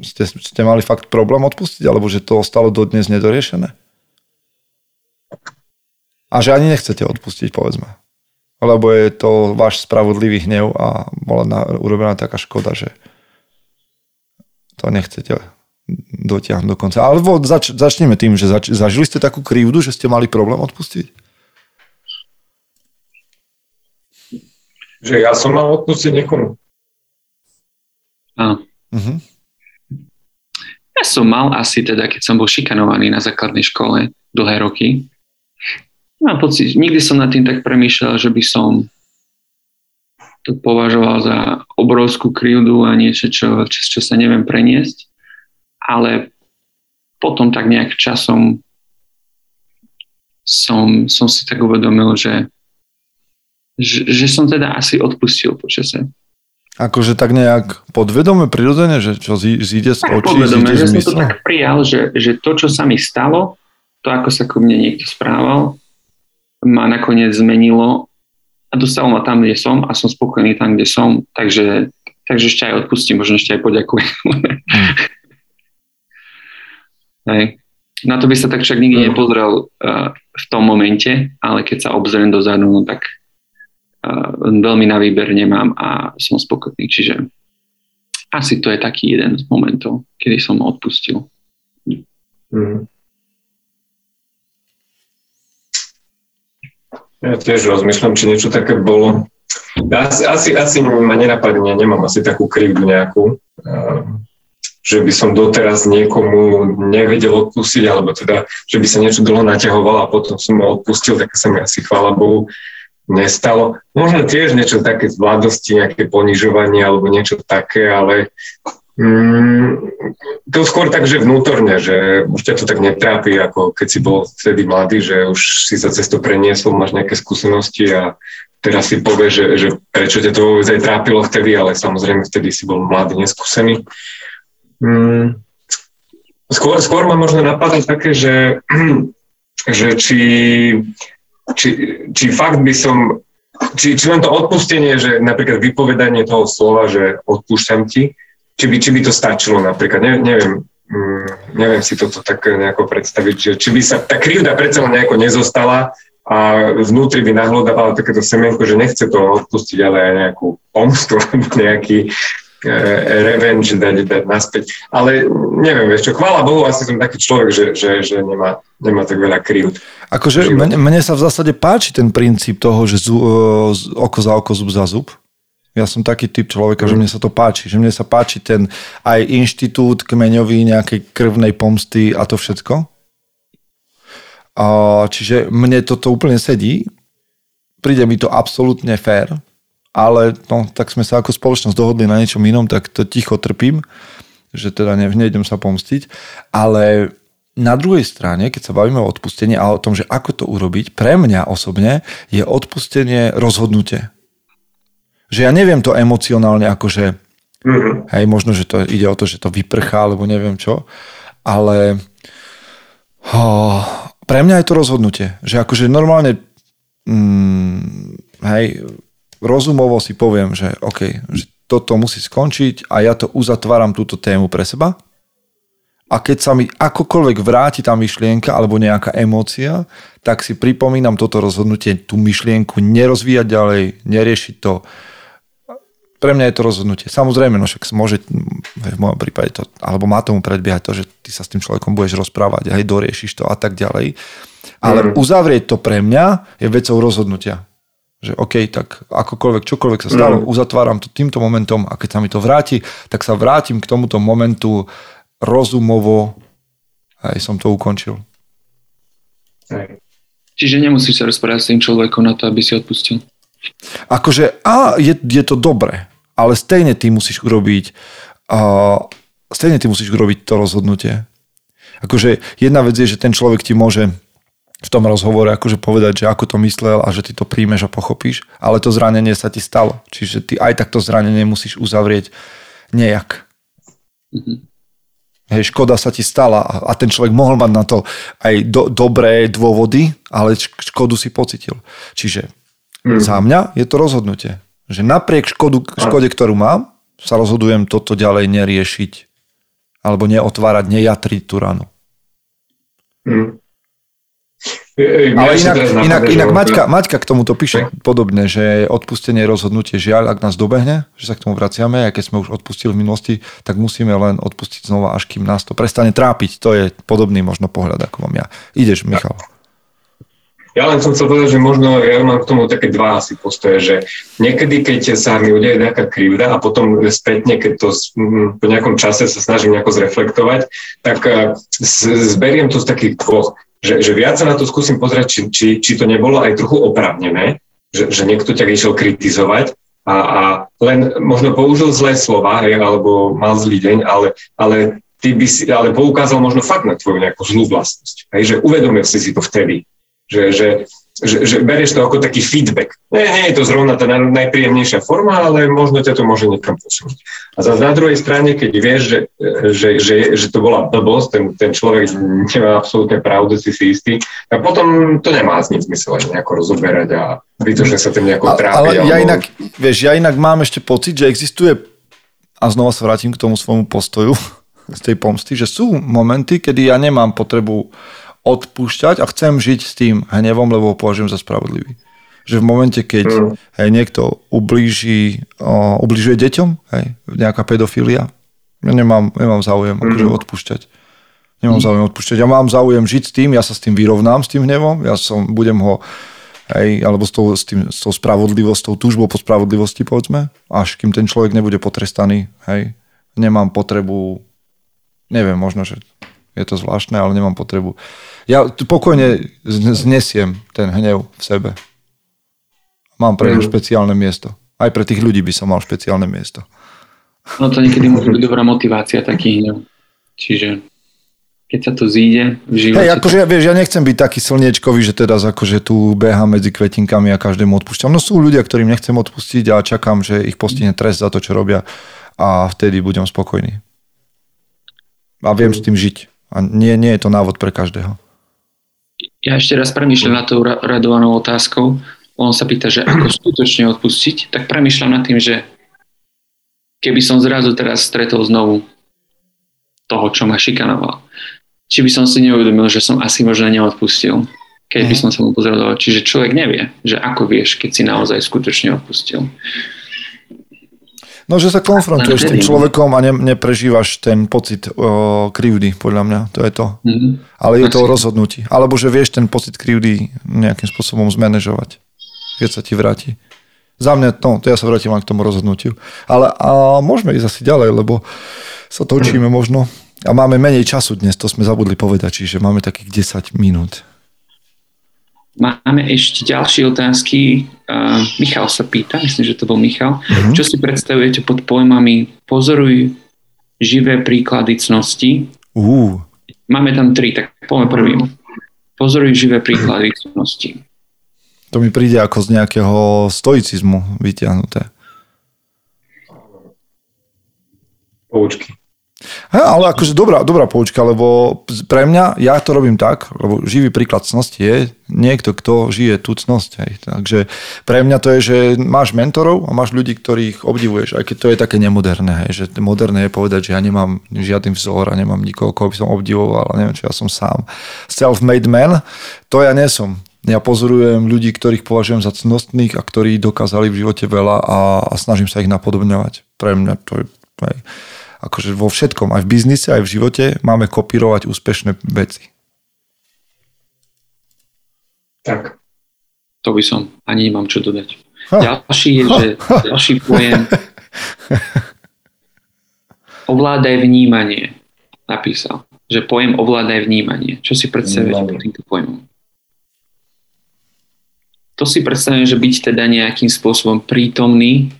ste, ste mali fakt problém odpustiť, alebo že to ostalo dodnes nedoriešené? A že ani nechcete odpustiť, povedzme lebo je to váš spravodlivý hnev a bola na, urobená taká škoda, že to nechcete dotiahnuť do konca. Alebo zač, začneme tým, že zač, zažili ste takú krivdu, že ste mali problém odpustiť? Že ja som mal odpustiť niekomu. Áno. Uh-huh. Ja som mal asi teda, keď som bol šikanovaný na základnej škole dlhé roky, Mám pocit, nikdy som nad tým tak premýšľal, že by som to považoval za obrovskú krivdu a niečo, čo, čo, čo sa neviem preniesť. Ale potom tak nejak časom som, som si tak uvedomil, že, že, že som teda asi odpustil počase. Akože tak nejak podvedome, prirodzene, že čo zíde z očí, podvedome, zíde že som to tak prijal, že, že to, čo sa mi stalo, to, ako sa ku mne niekto správal, ma nakoniec zmenilo a dostalo ma tam, kde som a som spokojný tam, kde som, takže, takže ešte aj odpustím, možno ešte aj poďakujem. [LAUGHS] Hej. Na to by sa tak však nikdy nepozrel uh, v tom momente, ale keď sa obzriem dozadu, no tak veľmi na výber nemám a som spokojný. Čiže asi to je taký jeden z momentov, kedy som odpustil. Mm. Ja tiež rozmýšľam, či niečo také bolo. Asi, asi, asi ma nenapadne, nemám asi takú krivdu nejakú, že by som doteraz niekomu nevedel odpustiť, alebo teda, že by sa niečo dlho naťahovalo a potom som ho odpustil, tak sa mi asi, chvála Bohu, nestalo. Možno tiež niečo také z mladosti, nejaké ponižovanie alebo niečo také, ale mm, to skôr tak, že vnútorne, že už ťa to tak netrápi, ako keď si bol vtedy mladý, že už si sa cez to preniesol, máš nejaké skúsenosti a teraz si povie, že, že prečo ťa to vôbec aj trápilo vtedy, ale samozrejme vtedy si bol mladý, neskúsený. Mm, skôr, skôr ma možno napadá také, že, [CLEARS THROAT] že či či, či fakt by som, či, či len to odpustenie, že napríklad vypovedanie toho slova, že odpúšťam ti, či by, či by to stačilo napríklad, ne, neviem, mm, neviem si toto tak nejako predstaviť, že či by sa tá krivda predsa len nejako nezostala a vnútri by nahľadávala takéto semienko, že nechce to odpustiť, ale aj nejakú pomstu, [LAUGHS] nejaký, E, revenge dať, dať naspäť. Ale neviem, vieš čo, chvála Bohu, asi som taký človek, že, že, že nemá, nemá tak veľa krivd. Akože mne, mne sa v zásade páči ten princíp toho, že zu, e, oko za oko, zub za zub. Ja som taký typ človeka, mm. že mne sa to páči. Že mne sa páči ten aj inštitút kmeňový nejakej krvnej pomsty a to všetko. A, čiže mne toto úplne sedí. Príde mi to absolútne fér ale no, tak sme sa ako spoločnosť dohodli na niečom inom, tak to ticho trpím, že teda ne, nejdem sa pomstiť, ale na druhej strane, keď sa bavíme o odpustení a o tom, že ako to urobiť, pre mňa osobne je odpustenie rozhodnutie. Že ja neviem to emocionálne akože, mm-hmm. hej, možno, že to ide o to, že to vyprchá, alebo neviem čo, ale oh, pre mňa je to rozhodnutie, že akože normálne mm, hej, rozumovo si poviem, že OK, že toto musí skončiť a ja to uzatváram túto tému pre seba. A keď sa mi akokoľvek vráti tá myšlienka alebo nejaká emócia, tak si pripomínam toto rozhodnutie, tú myšlienku nerozvíjať ďalej, neriešiť to. Pre mňa je to rozhodnutie. Samozrejme, no však môže, v mojom prípade to, alebo má tomu predbiehať to, že ty sa s tým človekom budeš rozprávať, aj doriešiš to a tak ďalej. Ale mm. uzavrieť to pre mňa je vecou rozhodnutia že OK, tak akokoľvek, čokoľvek sa stalo, mm. uzatváram to týmto momentom a keď sa mi to vráti, tak sa vrátim k tomuto momentu rozumovo a aj som to ukončil. Čiže nemusíš sa rozprávať s tým človekom na to, aby si odpustil? Akože, a je, je to dobré, ale stejne ty musíš urobiť a stejne ty musíš urobiť to rozhodnutie. Akože jedna vec je, že ten človek ti môže v tom rozhovore akože povedať, že ako to myslel a že ty to príjmeš a pochopíš, ale to zranenie sa ti stalo. Čiže ty aj takto zranenie musíš uzavrieť nejak. Mm-hmm. Hej, škoda sa ti stala a ten človek mohol mať na to aj do, dobré dôvody, ale škodu si pocitil. Čiže mm. za mňa je to rozhodnutie, že napriek škodu, škode, ktorú mám, sa rozhodujem toto ďalej neriešiť alebo neotvárať, nejatriť tú ranu. Mm. Ale inak, inak, inak Maťka, Maťka k tomuto píše podobne, že odpustenie rozhodnutie žiaľ, ak nás dobehne, že sa k tomu vraciame, aj keď sme už odpustili v minulosti, tak musíme len odpustiť znova, až kým nás to prestane trápiť. To je podobný možno pohľad, ako mám ja. Ideš, Michal. Ja len som chcel povedať, že možno ja mám k tomu také dva asi postoje, že niekedy, keď sa mi udeje nejaká krivda a potom spätne, keď to po nejakom čase sa snažím nejako zreflektovať, tak eh, zberiem to z takých dvoch že, že viac sa na to skúsim pozrieť, či, či, či to nebolo aj trochu oprávnené, že, že niekto ťa išiel kritizovať a, a len možno použil zlé slova, alebo mal zlý deň, ale, ale ty by si, ale poukázal možno fakt na tvoju nejakú zlú vlastnosť. Hej, že uvedomil si si to vtedy, že, že že, že bereš to ako taký feedback. Nie, nie je to zrovna tá najpríjemnejšia forma, ale možno ťa to môže niekam posunúť. A zase na druhej strane, keď vieš, že, že, že, že to bola blbosť, ten, ten človek nemá absolútne pravdu, si si istý, tak potom to nemá nic zmysel nejako rozoberať a vytočne sa tým nejako trápi. Ale, ja inak, vieš, ja inak mám ešte pocit, že existuje, a znova sa vrátim k tomu svojmu postoju, [LAUGHS] z tej pomsty, že sú momenty, kedy ja nemám potrebu odpúšťať a chcem žiť s tým hnevom, lebo ho považujem za spravodlivý. Že v momente, keď mm. hej, niekto ublíži, o, ubližuje deťom, hej, nejaká pedofilia, ja nemám, nemám záujem mm. akože odpúšťať. Nemám mm. záujem odpúšťať. Ja mám záujem žiť s tým, ja sa s tým vyrovnám, s tým hnevom, ja som, budem ho hej, alebo s tou, s, tým, s tou spravodlivosťou, túžbou po spravodlivosti, povedzme, až kým ten človek nebude potrestaný, hej, nemám potrebu, neviem, možno, že je to zvláštne, ale nemám potrebu. Ja pokojne znesiem ten hnev v sebe. Mám pre ňu mhm. špeciálne miesto. Aj pre tých ľudí by som mal špeciálne miesto. No to niekedy môže byť dobrá motivácia, taký hnev. Čiže keď sa to zíde v živote... Hej, akože ja, vieš, ja nechcem byť taký slniečkový, že teraz akože tu behám medzi kvetinkami a každému odpúšťam. No sú ľudia, ktorým nechcem odpustiť a čakám, že ich postihne trest za to, čo robia a vtedy budem spokojný. A viem s tým žiť. A nie, nie je to návod pre každého. Ja ešte raz premýšľam nad tou radovanou otázkou. On sa pýta, že ako skutočne odpustiť, tak premýšľam nad tým, že keby som zrazu teraz stretol znovu toho, čo ma šikanoval, či by som si neuvedomil, že som asi možno neodpustil, keď by mhm. som sa mu pozrel Čiže človek nevie, že ako vieš, keď si naozaj skutočne odpustil. No, že sa konfrontuješ s tým človekom a ne, neprežívaš ten pocit o, krivdy, podľa mňa, to je to. Mm-hmm. Ale je to o rozhodnutí. Alebo že vieš ten pocit krivdy nejakým spôsobom zmanéžovať, keď sa ti vráti. Za mňa, no, to ja sa vrátim len k tomu rozhodnutiu. Ale a môžeme ísť asi ďalej, lebo sa točíme možno. A máme menej času dnes, to sme zabudli povedať, čiže máme takých 10 minút. Máme ešte ďalšie otázky. Uh, Michal sa pýta, myslím, že to bol Michal. Uh-huh. Čo si predstavujete pod pojmami pozoruj živé príklady cnosti? Uh. Máme tam tri, tak poďme prvým. Pozoruj živé príklady cnosti. To mi príde ako z nejakého stoicizmu vyťahnuté. Poučky. He, ale akože dobrá, dobrá poučka, lebo pre mňa, ja to robím tak, lebo živý príklad cnosti je niekto, kto žije tú cnosť. Hej. Takže pre mňa to je, že máš mentorov a máš ľudí, ktorých obdivuješ, aj keď to je také nemoderné. Hej, že moderné je povedať, že ja nemám žiadny vzor a nemám nikoho, koho by som obdivoval a neviem, čo ja som sám. Self-made man, to ja nie som. Ja pozorujem ľudí, ktorých považujem za cnostných a ktorí dokázali v živote veľa a, a snažím sa ich napodobňovať. Pre mňa to je... Hej akože vo všetkom, aj v biznise, aj v živote máme kopírovať úspešné veci. Tak. To by som, ani nemám čo dodať. Ha. Ďalší je, že ďalší pojem ovládaj vnímanie napísal, že pojem ovládaj vnímanie. Čo si predstavuješ pod týmto pojmom? To si predstavujem, že byť teda nejakým spôsobom prítomný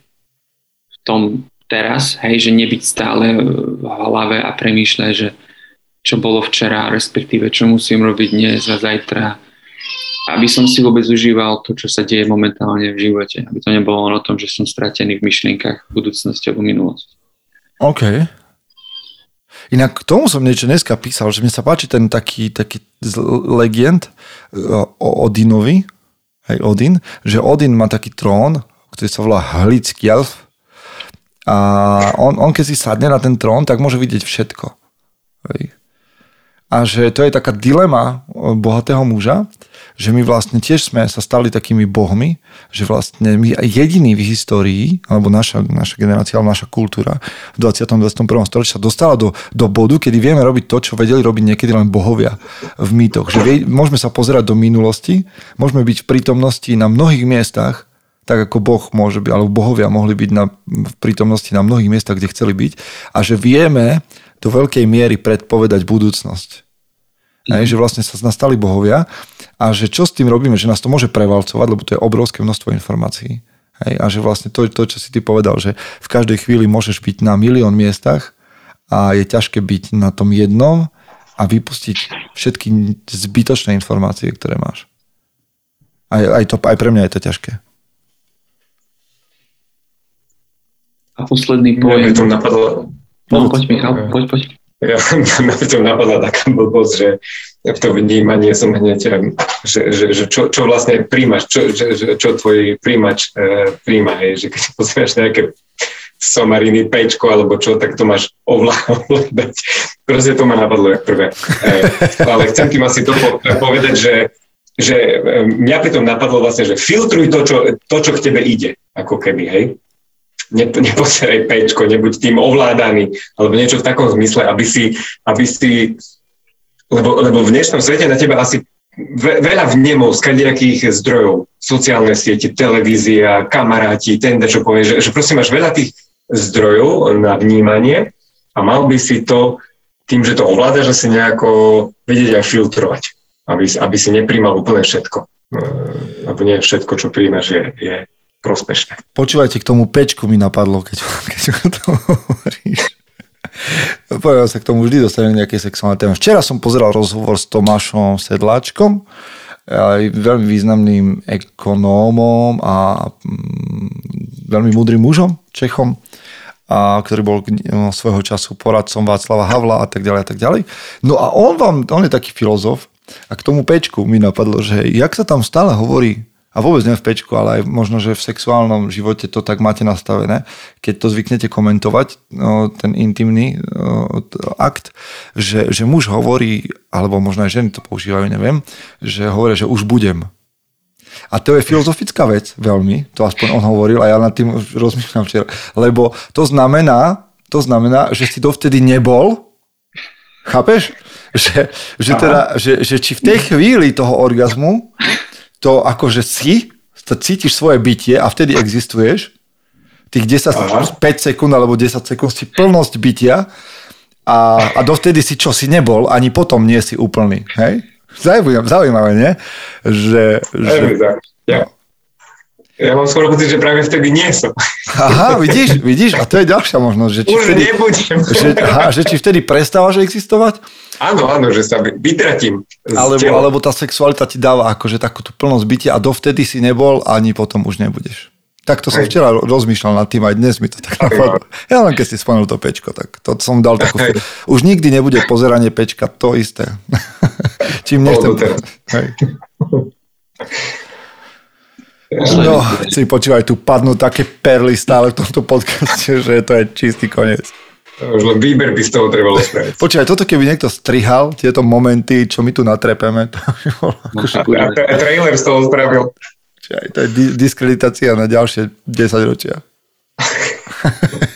v tom teraz, hej, že nebyť stále v hlave a premýšľať, že čo bolo včera, respektíve čo musím robiť dnes a zajtra, aby som si vôbec užíval to, čo sa deje momentálne v živote. Aby to nebolo len o tom, že som stratený v myšlienkach budúcnosti alebo minulosti. OK. Inak k tomu som niečo dneska písal, že mi sa páči ten taký, taký legend e, o Odinovi, hej, Odin, že Odin má taký trón, ktorý sa volá Hlickjelf a on, on keď si sadne na ten trón, tak môže vidieť všetko. A že to je taká dilema bohatého muža, že my vlastne tiež sme sa stali takými bohmi, že vlastne my jediní v histórii, alebo naša, naša generácia, alebo naša kultúra v 20. 21. storočí sa dostala do, do bodu, kedy vieme robiť to, čo vedeli robiť niekedy len bohovia v mýtoch. Že vie, môžeme sa pozerať do minulosti, môžeme byť v prítomnosti na mnohých miestach, tak ako Boh môže byť, alebo bohovia mohli byť na, v prítomnosti na mnohých miestach, kde chceli byť a že vieme do veľkej miery predpovedať budúcnosť. Mm. Hej, že vlastne sa nastali bohovia a že čo s tým robíme, že nás to môže prevalcovať, lebo to je obrovské množstvo informácií. Hej, a že vlastne to, to, čo si ty povedal, že v každej chvíli môžeš byť na milión miestach a je ťažké byť na tom jednom a vypustiť všetky zbytočné informácie, ktoré máš. Aj, aj, to, aj pre mňa je to ťažké. A posledný pojem... By to napadlo... No, poď Michal, poď, poď. Ja, mňa by to napadla taká blbosť, že to vnímanie som hneď, že, že, že čo, čo vlastne príjmaš, čo, že, že, čo tvoj príjimač e, príjma, hej, že keď pozrieš nejaké somariny, pečko alebo čo, tak to máš [LAUGHS] ovládať. Proste to ma napadlo jak prvé. E, ale chcem tým asi to povedať, že, že mňa pri tom napadlo vlastne, že filtruj to, čo, to, čo k tebe ide, ako keby, hej. Ne, nepozeraj pečko, nebuď tým ovládaný, alebo niečo v takom zmysle, aby si, aby si lebo, lebo v dnešnom svete na teba asi veľa vnemov z kadejakých zdrojov, sociálne siete, televízia, kamaráti, ten, čo povie, že, že proste máš veľa tých zdrojov na vnímanie a mal by si to tým, že to ovládaš, asi nejako vedieť aj filtrovať, aby, aby si nepríjmal úplne všetko. Lebo nie všetko, čo príjmaš, je, je prospešné. Počúvajte, k tomu pečku mi napadlo, keď, [LAUGHS] keď o tom hovoríš. Povedal sa k tomu vždy dostanem nejaké sexuálne témy. Včera som pozeral rozhovor s Tomášom Sedláčkom, aj veľmi významným ekonómom a mm, veľmi múdrym mužom, Čechom a ktorý bol no, svojho času poradcom Václava Havla a tak ďalej a tak ďalej. No a on vám, on je taký filozof a k tomu pečku mi napadlo, že jak sa tam stále hovorí a vôbec nie v pečku, ale aj možno, že v sexuálnom živote to tak máte nastavené, keď to zvyknete komentovať, no, ten intimný no, akt, že, že muž hovorí, alebo možno aj ženy to používajú, neviem, že hovoria, že už budem. A to je filozofická vec, veľmi, to aspoň on hovoril a ja nad tým rozmýšľam včera, lebo to znamená, to znamená, že si dovtedy nebol, chápeš? Že, že, teda, že, že či v tej chvíli toho orgazmu to akože si, to cítiš svoje bytie a vtedy existuješ, tých 10, Aha. 5 sekúnd alebo 10 sekúnd si plnosť bytia a, a dovtedy si čo si nebol, ani potom nie si úplný. Hej? Zaujímavé, zaujímavé nie? Že, že, ja. Ja mám skoro pocit, že práve vtedy nie som. Aha, vidíš, vidíš, a to je ďalšia možnosť. Že či Už vtedy, nebudem. Že, aha, že či vtedy prestávaš existovať? Áno, áno, že sa vytratím. Alebo, alebo tá sexualita ti dáva akože takú tú plnosť bytia a dovtedy si nebol, ani potom už nebudeš. Tak to som včera rozmýšľal nad tým, aj dnes mi to tak napadlo. Ja len keď si spomenul to pečko, tak to som dal takú... Už nikdy nebude pozeranie pečka, to isté. [LAUGHS] Čím nechcem... Hej. [LAUGHS] No, si počúvaj, tu padnú také perly stále v tomto podcaste, že to je čistý koniec. Už len výber by z toho trebalo spraviť. Počúvaj, toto keby niekto strihal, tieto momenty, čo my tu natrepeme, to by bolo akože... A trailer z toho spravil. Počúvaj, to je diskreditácia na ďalšie 10 ročia. [LAUGHS]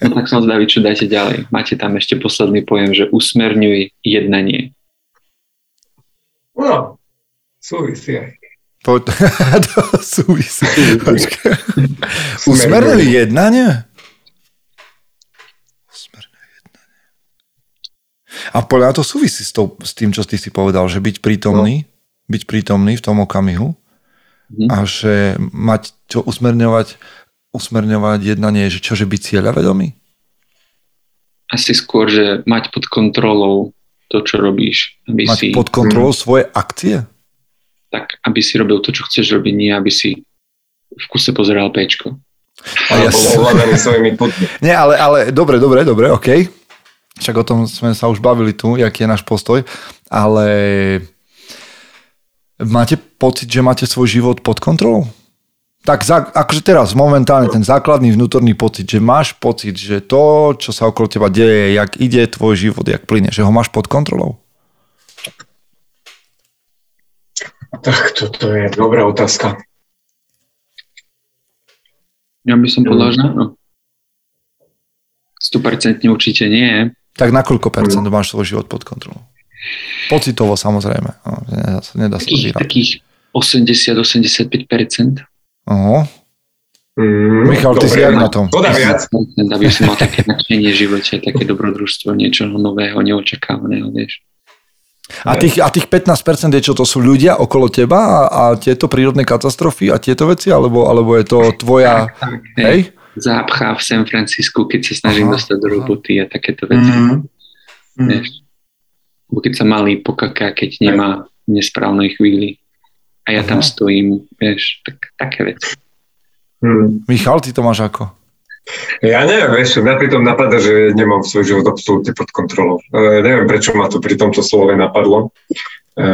No tak som zdavý, čo dáte ďalej. Máte tam ešte posledný pojem, že usmerňuj jednanie. No, súvisí aj. Po, [LAUGHS] to súvisí. Usmerňuj jednanie? Usmerňuj jednanie. A podľa to súvisí s, to, s tým, čo ty si povedal, že byť prítomný, no. byť prítomný v tom okamihu mm. a že mať čo usmerňovať, usmerňovať jednanie, že čože byť cieľavedomý? Asi skôr, že mať pod kontrolou to, čo robíš. Aby mať si... pod kontrolou mm. svoje akcie? Tak aby si robil to, čo chceš robiť, nie aby si v kuse pozeral pečko. A ja svojimi Nie, ale, ale dobre, dobre, dobre, OK. Však o tom sme sa už bavili tu, aký je náš postoj, ale máte pocit, že máte svoj život pod kontrolou? Tak za, akože teraz, momentálne ten základný vnútorný pocit, že máš pocit, že to, čo sa okolo teba deje, jak ide tvoj život, jak plyne, že ho máš pod kontrolou? Tak toto je dobrá otázka. Ja by som povedal, že áno. 100% určite nie. Tak na koľko percent máš svoj život pod kontrolou? Pocitovo samozrejme. No, nedá sa, nedá takých, takých 80-85%. Oho. Mm, Michal, ty si jak na tom? Podá viac. Aby som mal také nadšenie v živote, také dobrodružstvo, niečoho nového, neočakávaného, vieš. A tých, a tých 15% je čo, to sú ľudia okolo teba a, a tieto prírodné katastrofy a tieto veci, alebo, alebo je to tvoja... Tak, tak, hej? Zápcha v San Francisku, keď sa snažím aha, dostať do roboty a takéto veci. Mm-hmm. Vieš? keď sa malý pokaká, keď nemá v nesprávnej chvíli. a ja tam stojím, vieš, tak, také veci. Hmm. Michal, ty to máš ako? Ja neviem, vieš, mňa pri tom napadá, že nemám svoj život absolútne pod kontrolou. E, neviem, prečo ma to pri tomto slove napadlo. E,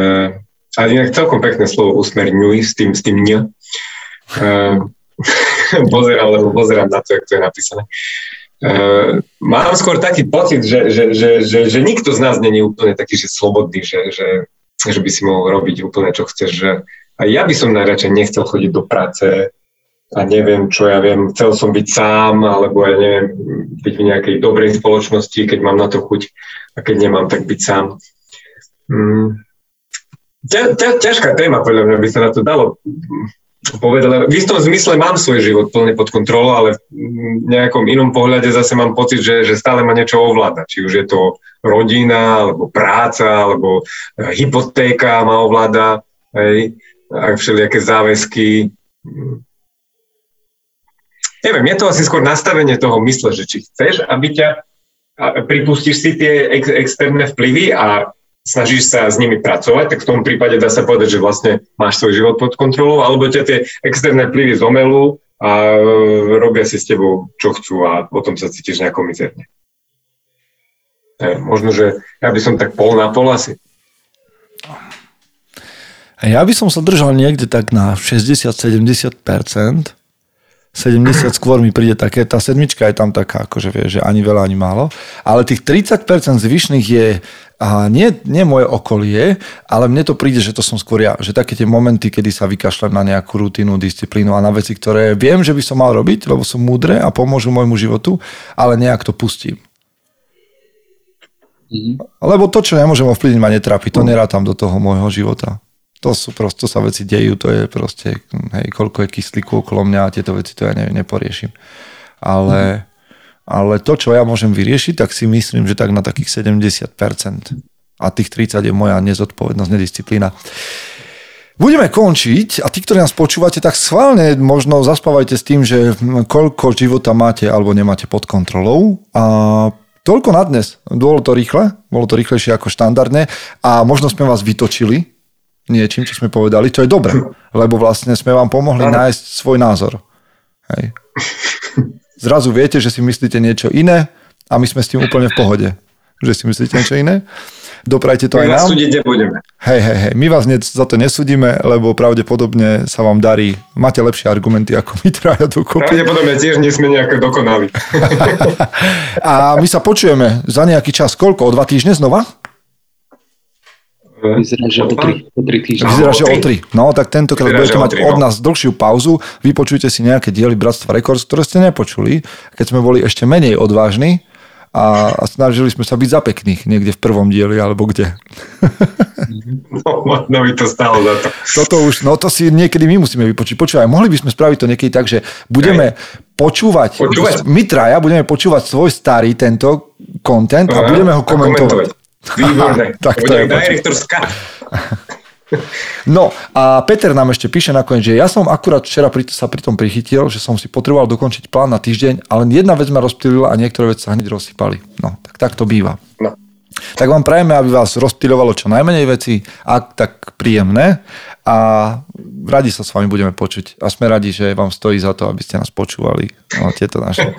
ale inak celkom pekné slovo usmerňuj s tým, s tým nie. E, [LAUGHS] pozerám, lebo pozerám na to, jak to je napísané. E, mám skôr taký pocit, že, že, že, že, že nikto z nás není úplne taký, že slobodný, že, že, že by si mohol robiť úplne, čo chceš. Že a ja by som najradšej nechcel chodiť do práce, a neviem, čo ja viem, chcel som byť sám, alebo ja neviem, byť v nejakej dobrej spoločnosti, keď mám na to chuť a keď nemám, tak byť sám. Mm. Ťa, ťa, ťažká téma, podľa mňa by sa na to dalo povedať. V istom zmysle mám svoj život plne pod kontrolou, ale v nejakom inom pohľade zase mám pocit, že, že stále ma niečo ovláda. Či už je to rodina, alebo práca, alebo hypotéka ma ovláda, hej, a všelijaké záväzky neviem, je to asi skôr nastavenie toho mysle, že či chceš, aby ťa, pripustíš si tie ex, externé vplyvy a snažíš sa s nimi pracovať, tak v tom prípade dá sa povedať, že vlastne máš svoj život pod kontrolou, alebo ťa tie externé vplyvy zomelú a robia si s tebou, čo chcú a potom sa cítiš nejako mizerne. Možno, že ja by som tak pol na pol asi. Ja by som sa držal niekde tak na 60-70%, 70 skôr mi príde také, tá sedmička je tam taká, akože vie, že ani veľa, ani málo. Ale tých 30% zvyšných je a nie, nie moje okolie, ale mne to príde, že to som skôr ja. Že také tie momenty, kedy sa vykašľam na nejakú rutinu, disciplínu a na veci, ktoré viem, že by som mal robiť, lebo som múdre a pomôžu môjmu životu, ale nejak to pustím. Mm-hmm. Lebo to, čo nemôžem ovplyvniť, ma netrápi. To nerátam do toho môjho života to sú prosto sa veci dejú, to je proste, hej, koľko je kyslíku okolo mňa a tieto veci to ja ne, neporiešim. Ale, mm. ale to, čo ja môžem vyriešiť, tak si myslím, že tak na takých 70%. A tých 30 je moja nezodpovednosť, nedisciplína. Budeme končiť a tí, ktorí nás počúvate, tak schválne možno zaspávajte s tým, že koľko života máte alebo nemáte pod kontrolou. A toľko na dnes. Bolo to rýchle, bolo to rýchlejšie ako štandardne a možno sme vás vytočili, niečím, čo sme povedali, čo je dobré, lebo vlastne sme vám pomohli ano. nájsť svoj názor. Hej. [LAUGHS] Zrazu viete, že si myslíte niečo iné a my sme s tým úplne v pohode. Že si myslíte niečo iné? Doprajte to my aj nám. súdiť nebudeme. Hej, hej, hej. My vás ne, za to nesúdime, lebo pravdepodobne sa vám darí. Máte lepšie argumenty ako my traja dokopy. Pravdepodobne tiež nie sme nejak dokonali. [LAUGHS] a my sa počujeme za nejaký čas. Koľko? O dva týždne znova? Vyzerá, že o tri, o tri týždne. Vyzerá, že o tri. No, tak tentokrát budete mať od no. nás dlhšiu pauzu. Vypočujte si nejaké diely Bratstva Records, ktoré ste nepočuli, keď sme boli ešte menej odvážni a, a snažili sme sa byť za pekných niekde v prvom dieli, alebo kde. [LAUGHS] No, no by to stalo za to. Toto už, no to si niekedy my musíme vypočuť. Počúvaj, mohli by sme spraviť to niekedy tak, že budeme počúvať, počúvať. my traja budeme počúvať svoj starý tento content a budeme ho komentovať. Výborné. [LAUGHS] tak to je [LAUGHS] No a Peter nám ešte píše nakoniec, že ja som akurát včera pri, sa pri tom prichytil, že som si potreboval dokončiť plán na týždeň, ale jedna vec ma rozptýlila a niektoré veci sa hneď rozsypali. No, tak, tak to býva. No. Tak vám prajeme, aby vás rozptýľovalo čo najmenej veci, ak tak príjemné a radi sa s vami budeme počuť a sme radi, že vám stojí za to, aby ste nás počúvali no, tieto naše,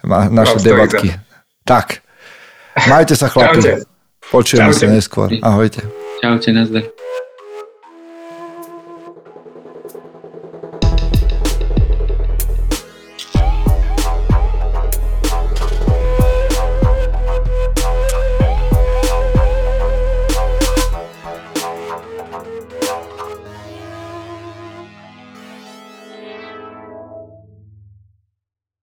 [LAUGHS] naše debatky. Tak, majte sa chlapi. Čaute. Počujeme sa neskôr. Ahojte. Čaute, nazdar.